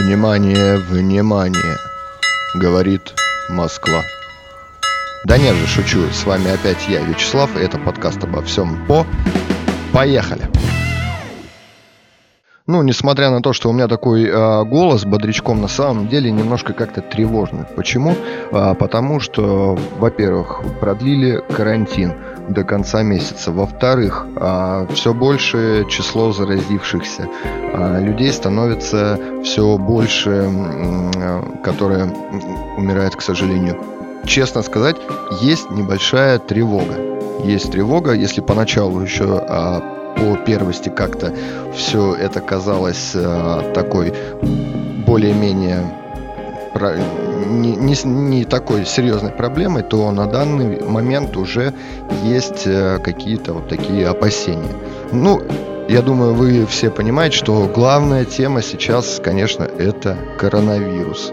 Внимание, внимание, говорит Москва. Да нет же, шучу, с вами опять я, Вячеслав, и это подкаст обо всем по... Поехали! Ну, несмотря на то, что у меня такой э, голос бодрячком, на самом деле немножко как-то тревожный. Почему? А, потому что, во-первых, продлили карантин до конца месяца. Во-вторых, а, все больше число заразившихся а, людей становится все больше, а, которые умирают, к сожалению. Честно сказать, есть небольшая тревога. Есть тревога, если поначалу еще по первости как-то все это казалось такой более-менее не, не, не такой серьезной проблемой, то на данный момент уже есть э, какие-то вот такие опасения. Ну, я думаю, вы все понимаете, что главная тема сейчас, конечно, это коронавирус.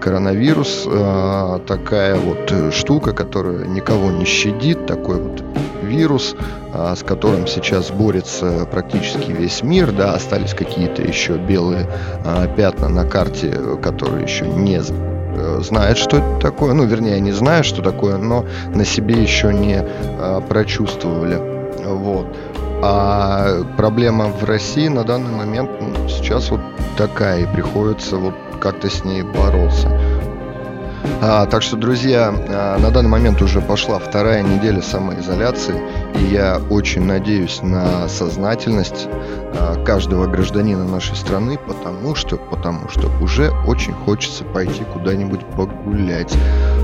Коронавирус э, такая вот штука, которая никого не щадит, такой вот вирус, э, с которым сейчас борется практически весь мир, да, остались какие-то еще белые э, пятна на карте, которые еще не Э, знает, что это такое. Ну, вернее, не знают, что такое, но на себе еще не а, прочувствовали. Вот. А проблема в России на данный момент ну, сейчас вот такая, и приходится вот как-то с ней бороться. А, так что, друзья, а, на данный момент уже пошла вторая неделя самоизоляции, и я очень надеюсь на сознательность а, каждого гражданина нашей страны, потому что, потому что уже очень хочется пойти куда-нибудь погулять.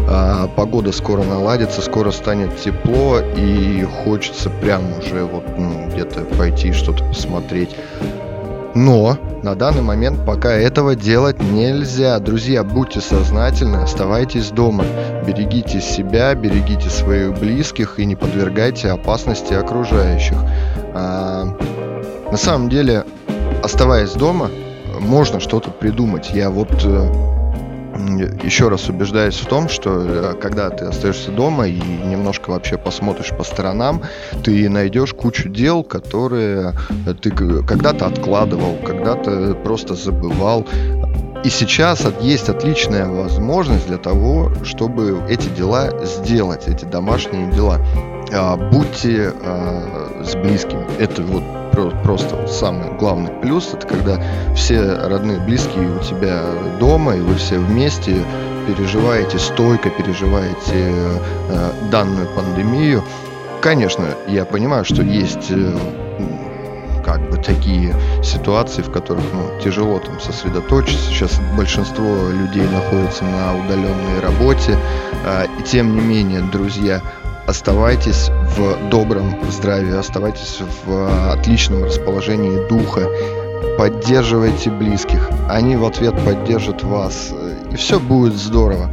А, погода скоро наладится, скоро станет тепло, и хочется прям уже вот ну, где-то пойти что-то посмотреть. Но на данный момент пока этого делать нельзя. Друзья, будьте сознательны, оставайтесь дома. Берегите себя, берегите своих близких и не подвергайте опасности окружающих. А, на самом деле, оставаясь дома, можно что-то придумать. Я вот э, еще раз убеждаюсь в том, что э, когда ты остаешься дома и немножко вообще посмотришь по сторонам, ты найдешь кучу дел, которые ты когда-то откладывал, когда-то просто забывал. И сейчас есть отличная возможность для того, чтобы эти дела сделать, эти домашние дела. А, будьте а, с близкими. Это вот просто самый главный плюс. Это когда все родные, близкие у тебя дома, и вы все вместе переживаете, стойко переживаете э, данную пандемию. Конечно, я понимаю, что есть э, как бы такие ситуации, в которых ну, тяжело там сосредоточиться. Сейчас большинство людей находится на удаленной работе. Э, и тем не менее, друзья, оставайтесь в добром здравии, оставайтесь в отличном расположении духа, поддерживайте близких, они в ответ поддержат вас, и все будет здорово.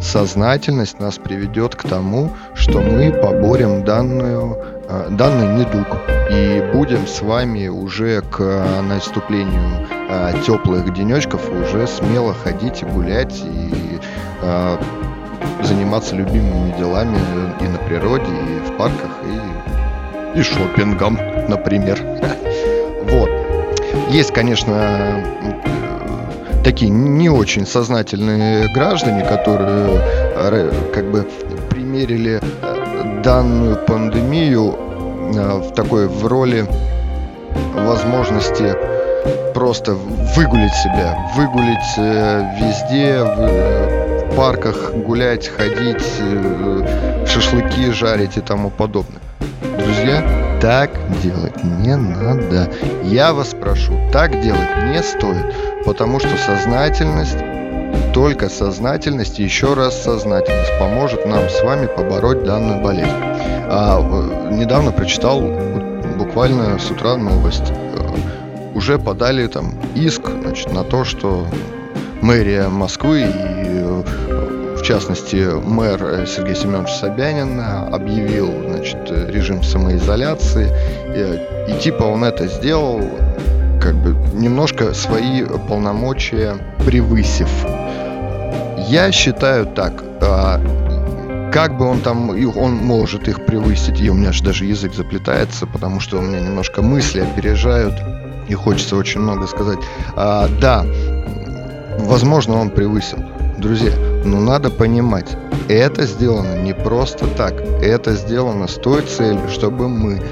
Сознательность нас приведет к тому, что мы поборем данную, э, данный недуг и будем с вами уже к наступлению э, теплых денечков уже смело ходить и гулять и э, заниматься любимыми делами и на природе, и в парках, и, и шопингом, например. Вот. Есть, конечно, такие не очень сознательные граждане, которые э, как бы примерили э, данную пандемию э, в такой в роли возможности просто выгулить себя, выгулить везде, парках гулять, ходить, э, шашлыки жарить и тому подобное. Друзья, так делать не надо. Я вас прошу, так делать не стоит, потому что сознательность, только сознательность и еще раз сознательность поможет нам с вами побороть данную болезнь. А, э, недавно прочитал буквально с утра новость. Э, уже подали там иск значит, на то, что мэрия Москвы и частности, мэр Сергей Семенович Собянин объявил значит, режим самоизоляции. И, и типа он это сделал, как бы немножко свои полномочия превысив. Я считаю так. А, как бы он там, он может их превысить, и у меня же даже язык заплетается, потому что у меня немножко мысли опережают, и хочется очень много сказать. А, да, Возможно, он превысил. Друзья, но надо понимать, это сделано не просто так. Это сделано с той целью, чтобы мы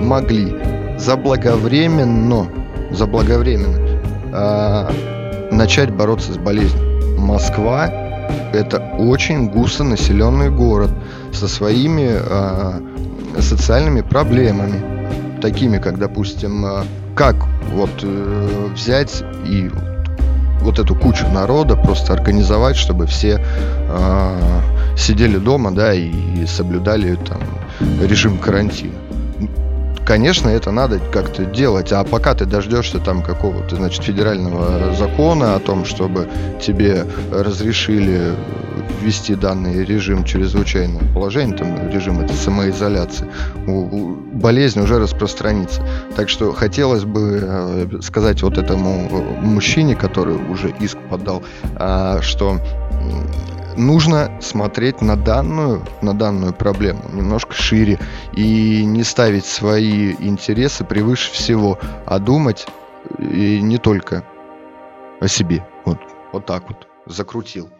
могли заблаговременно, заблаговременно э, начать бороться с болезнью. Москва – это очень густонаселенный город со своими э, социальными проблемами, такими как, допустим, э, как вот э, взять и вот эту кучу народа просто организовать, чтобы все э, сидели дома, да, и, и соблюдали там режим карантина. Конечно, это надо как-то делать, а пока ты дождешься там какого-то, значит, федерального закона о том, чтобы тебе разрешили ввести данный режим чрезвычайного положения, там режим этой самоизоляции, болезнь уже распространится. Так что хотелось бы э, сказать вот этому мужчине, который уже иск подал, а, что нужно смотреть на данную, на данную проблему немножко шире и не ставить свои интересы превыше всего, а думать и не только о себе. Вот, вот так вот закрутил.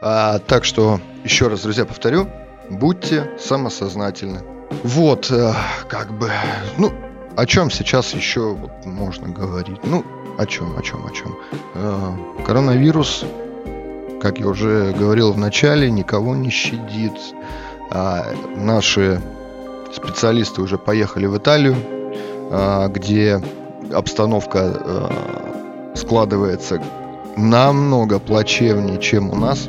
А, так что, еще раз, друзья, повторю, будьте самосознательны. Вот, э, как бы, ну, о чем сейчас еще вот можно говорить? Ну, о чем, о чем, о чем? Э, коронавирус, как я уже говорил в начале, никого не щадит. А наши специалисты уже поехали в Италию, а, где обстановка э, складывается намного плачевнее, чем у нас.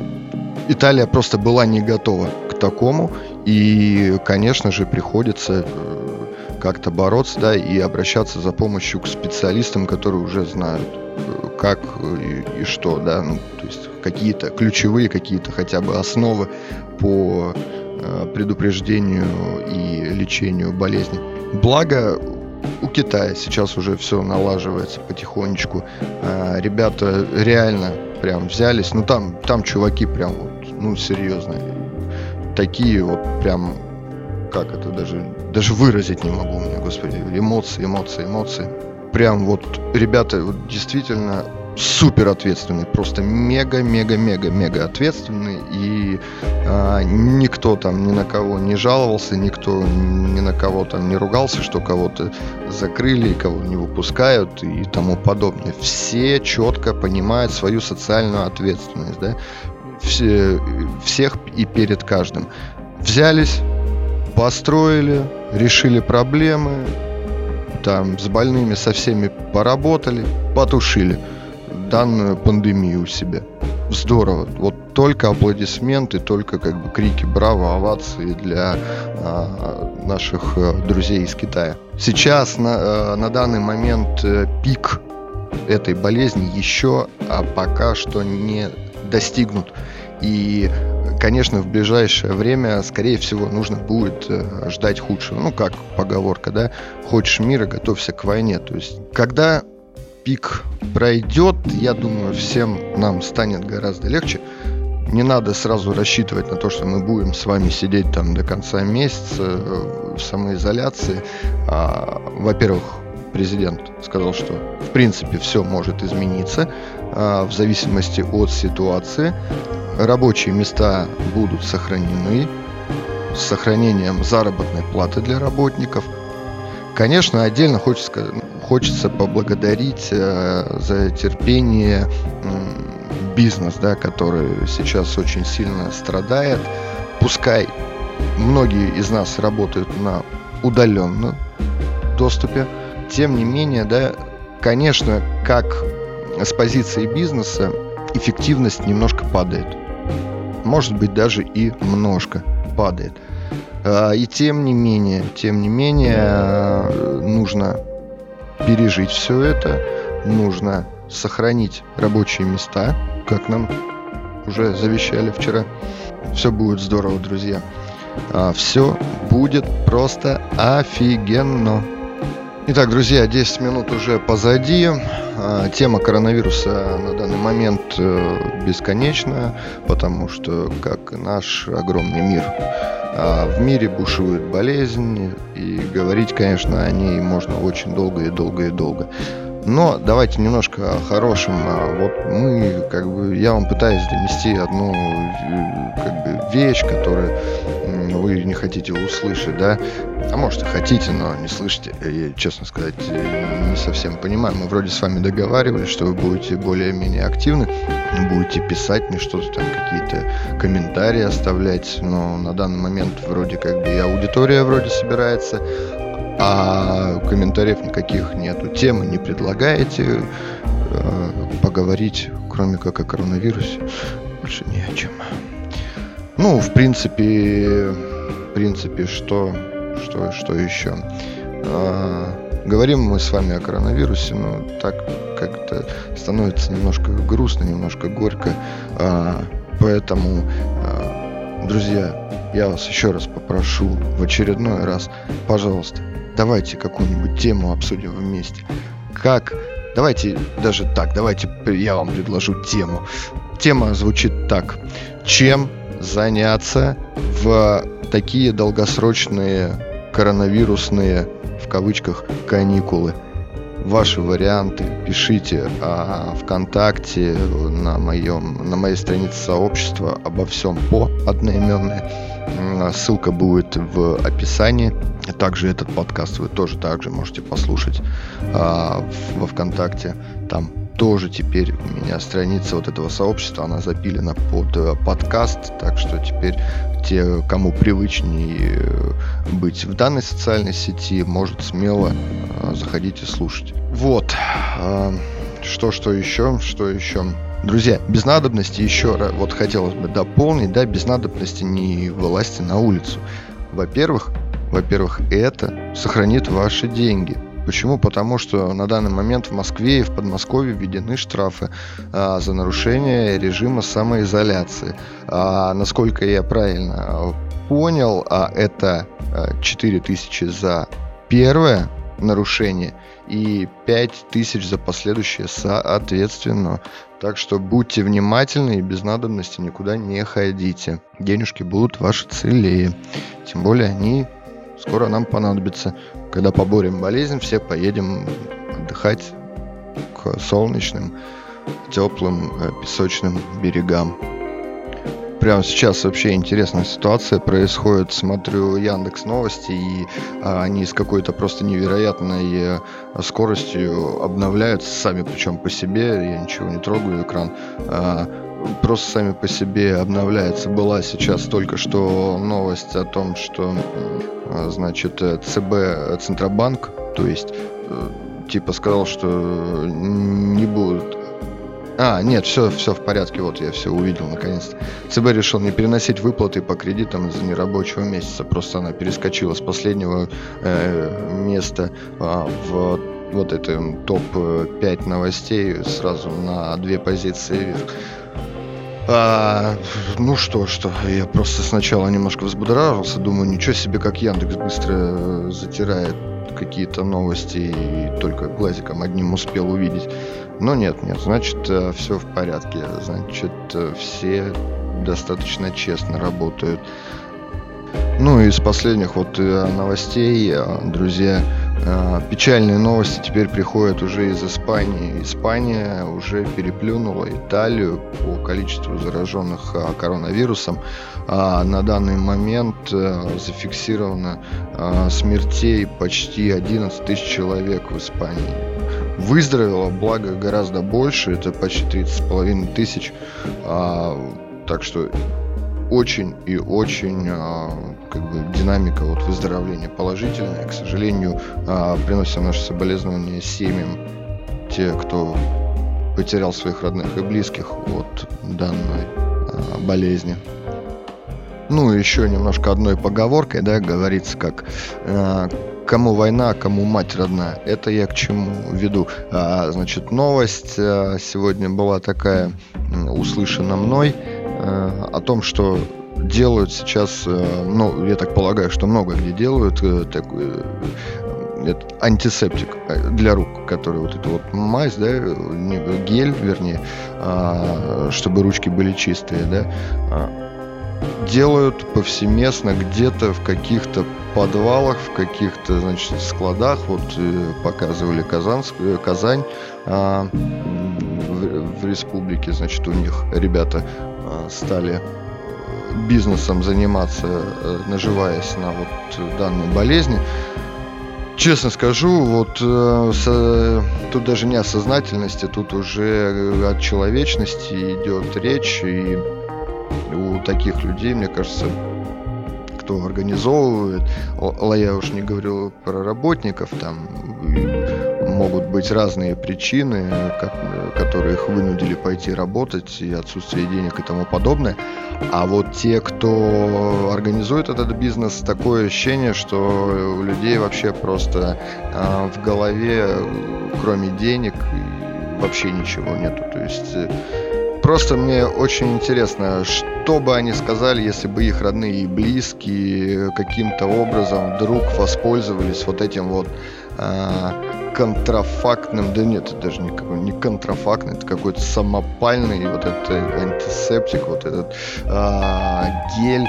Италия просто была не готова к такому, и, конечно же, приходится э, как-то бороться, да, и обращаться за помощью к специалистам, которые уже знают, э, как и, и что, да, ну, то есть какие-то ключевые, какие-то хотя бы основы по э, предупреждению и лечению болезни. Благо, у Китая сейчас уже все налаживается потихонечку. Ребята реально прям взялись. Ну там, там чуваки прям вот ну, серьезно. Такие вот прям, как это даже, даже выразить не могу мне, господи, эмоции, эмоции, эмоции. Прям вот ребята вот действительно супер ответственный, просто мега-мега-мега-мега ответственный, и а, никто там ни на кого не жаловался, никто ни на кого там не ругался, что кого-то закрыли, кого не выпускают и тому подобное. Все четко понимают свою социальную ответственность, да, все, всех и перед каждым. Взялись, построили, решили проблемы, там с больными со всеми поработали, потушили данную пандемию у себя. Здорово. Вот только аплодисменты, только как бы крики браво, овации для а, наших а, друзей из Китая. Сейчас на, а, на данный момент а, пик этой болезни еще а пока что не достигнут. И, конечно, в ближайшее время, скорее всего, нужно будет э, ждать худшего. Ну, как поговорка, да? Хочешь мира, готовься к войне. То есть, когда пик пройдет, я думаю, всем нам станет гораздо легче. Не надо сразу рассчитывать на то, что мы будем с вами сидеть там до конца месяца э, в самоизоляции. А, во-первых, президент сказал, что в принципе все может измениться а, в зависимости от ситуации. Рабочие места будут сохранены с сохранением заработной платы для работников. Конечно, отдельно хочется, хочется поблагодарить э, за терпение э, бизнес, да, который сейчас очень сильно страдает. Пускай многие из нас работают на удаленном доступе, тем не менее, да, конечно, как с позиции бизнеса эффективность немножко падает. Может быть, даже и немножко падает. А, и тем не менее, тем не менее, нужно пережить все это, нужно сохранить рабочие места, как нам уже завещали вчера. Все будет здорово, друзья. А, все будет просто офигенно. Итак, друзья, 10 минут уже позади. А, тема коронавируса на данный момент э, бесконечна, потому что, как наш огромный мир, а, в мире бушует болезнь, и говорить, конечно, о ней можно очень долго и долго и долго. Но давайте немножко о хорошем. А вот мы, как бы, я вам пытаюсь донести одну как бы, вещь, которую вы не хотите услышать, да? А может и хотите, но не слышите. Я, честно сказать, не совсем понимаю. Мы вроде с вами договаривались, что вы будете более-менее активны, будете писать мне что-то там, какие-то комментарии оставлять, но на данный момент вроде как бы и аудитория вроде собирается, а комментариев никаких нету. Темы не предлагаете э, поговорить, кроме как о коронавирусе, больше не о чем. Ну, в принципе, в принципе, что, что, что еще? А, говорим мы с вами о коронавирусе, но так как-то становится немножко грустно, немножко горько. А, поэтому, а, друзья, я вас еще раз попрошу в очередной раз, пожалуйста, давайте какую-нибудь тему обсудим вместе. Как Давайте даже так, давайте я вам предложу тему. Тема звучит так. Чем заняться в такие долгосрочные коронавирусные, в кавычках, каникулы. Ваши варианты пишите а, ВКонтакте на, моем, на моей странице сообщества обо всем по одноименной. Ссылка будет в описании. Также этот подкаст вы тоже также можете послушать а, во ВКонтакте. Там тоже теперь у меня страница вот этого сообщества, она запилена под э, подкаст, так что теперь те, кому привычнее э, быть в данной социальной сети, может смело э, заходить и слушать. Вот. Что, что еще? Что еще? Друзья, без надобности еще раз, вот хотелось бы дополнить, да, без надобности не власти на улицу. Во-первых, во-первых, это сохранит ваши деньги – Почему? Потому что на данный момент в Москве и в Подмосковье введены штрафы а, за нарушение режима самоизоляции. А, насколько я правильно понял, а, это а, 4000 за первое нарушение и 5000 за последующее соответственно. Так что будьте внимательны и без надобности никуда не ходите. Денежки будут ваши целее. Тем более они скоро нам понадобятся. Когда поборем болезнь, все поедем отдыхать к солнечным, теплым, э, песочным берегам. Прямо сейчас вообще интересная ситуация происходит. Смотрю Яндекс Новости, и а, они с какой-то просто невероятной а, скоростью обновляются сами, причем по себе. Я ничего не трогаю экран. А, просто сами по себе обновляется. Была сейчас только что новость о том, что значит ЦБ Центробанк, то есть э, типа сказал, что не будут а, нет, все, все в порядке, вот я все увидел наконец-то. ЦБ решил не переносить выплаты по кредитам из-за нерабочего месяца, просто она перескочила с последнего э, места э, в вот это топ-5 новостей сразу на две позиции вверх. А, ну что, что, я просто сначала немножко взбудоражился, думаю, ничего себе, как Яндекс быстро э, затирает какие-то новости и только глазиком одним успел увидеть. Но нет, нет, значит, э, все в порядке, значит, э, все достаточно честно работают. Ну и из последних вот новостей, друзья, печальные новости теперь приходят уже из Испании. Испания уже переплюнула Италию по количеству зараженных а, коронавирусом. А, на данный момент зафиксировано смертей почти 11 тысяч человек в Испании. Выздоровело, благо, гораздо больше, это почти 30,5 тысяч. Так что очень и очень а, как бы динамика вот выздоровления положительная. К сожалению, а, приносим наши соболезнования семьям те, кто потерял своих родных и близких от данной а, болезни. Ну, еще немножко одной поговоркой, да, говорится, как кому война, кому мать родная. Это я к чему веду. Значит, новость сегодня была такая, услышана мной о том, что делают сейчас, э, ну, я так полагаю, что много где делают э, такой антисептик для рук, который вот это вот мазь, да, гель, вернее, а, чтобы ручки были чистые, да. А, делают повсеместно где-то в каких-то подвалах, в каких-то, значит, складах. Вот э, показывали Казанск, э, Казань а, в, республике, значит, у них ребята а, стали бизнесом заниматься, э, наживаясь на вот данной болезни. Честно скажу, вот э, с, тут даже не о сознательности, тут уже от человечности идет речь, и у таких людей, мне кажется, кто организовывает, я уж не говорю про работников, там могут быть разные причины, которые их вынудили пойти работать, и отсутствие денег и тому подобное. А вот те, кто организует этот бизнес, такое ощущение, что у людей вообще просто э, в голове, кроме денег, вообще ничего нету. То есть э, просто мне очень интересно, что бы они сказали, если бы их родные и близкие каким-то образом вдруг воспользовались вот этим вот э, контрафактным, да нет, это даже никакой не контрафактный, это какой-то самопальный вот этот антисептик, вот этот э, гель,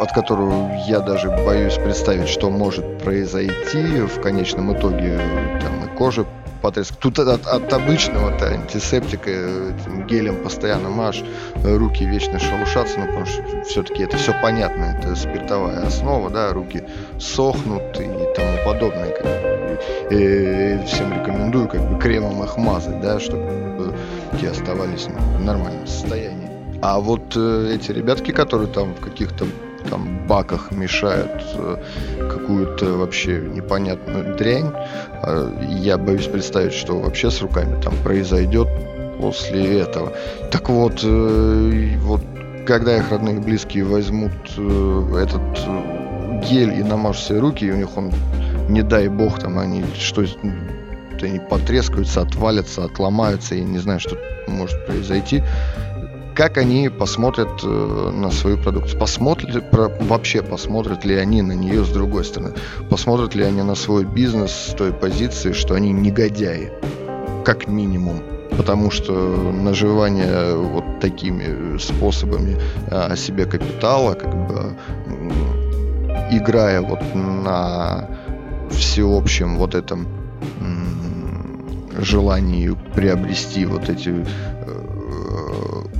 от которого я даже боюсь представить, что может произойти в конечном итоге, там и кожа потреск. Тут от, от обычного -то антисептика этим гелем постоянно маш, руки вечно шелушатся, ну, потому что все-таки это все понятно, это спиртовая основа, да, руки сохнут и тому подобное. Как бы, и всем рекомендую как бы кремом их мазать, да, чтобы те оставались в нормальном состоянии. А вот э, эти ребятки, которые там в каких-то там баках мешают э, какую-то вообще непонятную дрянь. А, я боюсь представить, что вообще с руками там произойдет после этого. Так вот, э, вот когда их родные и близкие возьмут э, этот гель и намажут себе руки, и у них он, не дай бог, там они что они потрескаются, отвалятся, отломаются, я не знаю, что может произойти как они посмотрят э, на свою продукцию. Посмотрят вообще посмотрят ли они на нее с другой стороны. Посмотрят ли они на свой бизнес с той позиции, что они негодяи. Как минимум. Потому что наживание вот такими способами о себе капитала, как бы играя вот на всеобщем вот этом желании приобрести вот эти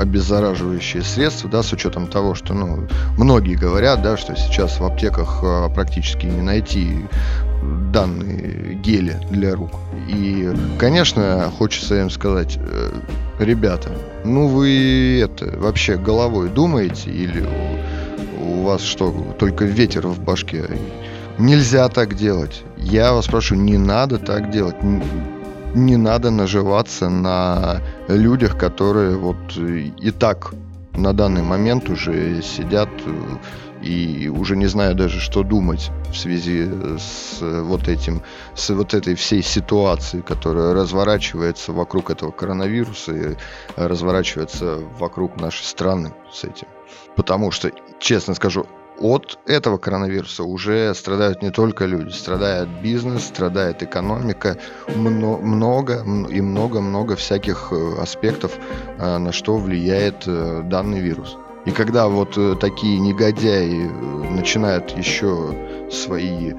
обеззараживающие средства, да, с учетом того, что, ну, многие говорят, да, что сейчас в аптеках а, практически не найти данные гели для рук. И, конечно, хочется им сказать, э, ребята, ну вы это вообще головой думаете или у, вас что, только ветер в башке? Нельзя так делать. Я вас прошу, не надо так делать не надо наживаться на людях, которые вот и так на данный момент уже сидят э, и уже не знаю даже, что думать в связи с вот этим, с вот этой всей ситуацией, которая разворачивается вокруг этого коронавируса и разворачивается вокруг нашей страны с этим. Потому что, честно скажу, от этого коронавируса уже страдают не только люди, страдает бизнес, страдает экономика, много и много-много всяких э, аспектов, э, на что влияет э, данный вирус. И когда вот такие негодяи начинают еще свои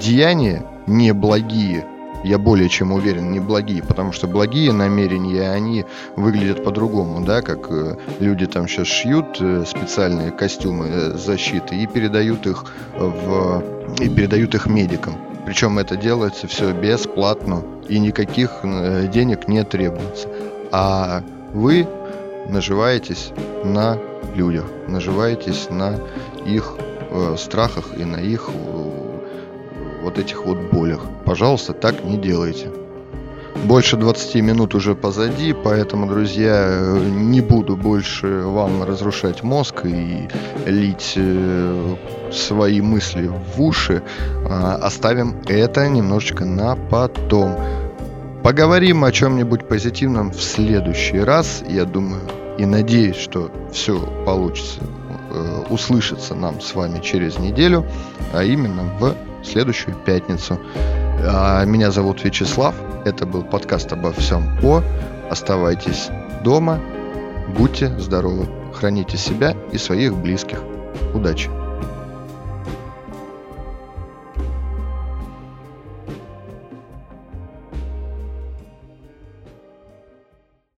деяния неблагие я более чем уверен, не благие, потому что благие намерения, они выглядят по-другому, да, как э, люди там сейчас шьют э, специальные костюмы э, защиты и передают их в и передают их медикам. Причем это делается все бесплатно и никаких денег не требуется. А вы наживаетесь на людях, наживаетесь на их страхах и на их вот этих вот болях. Пожалуйста, так не делайте. Больше 20 минут уже позади, поэтому, друзья, не буду больше вам разрушать мозг и лить э, свои мысли в уши. А, оставим это немножечко на потом. Поговорим о чем-нибудь позитивном в следующий раз, я думаю, и надеюсь, что все получится э, услышаться нам с вами через неделю, а именно в следующую пятницу. А, меня зовут Вячеслав. Это был подкаст обо всем по. Оставайтесь дома. Будьте здоровы. храните себя и своих близких. Удачи!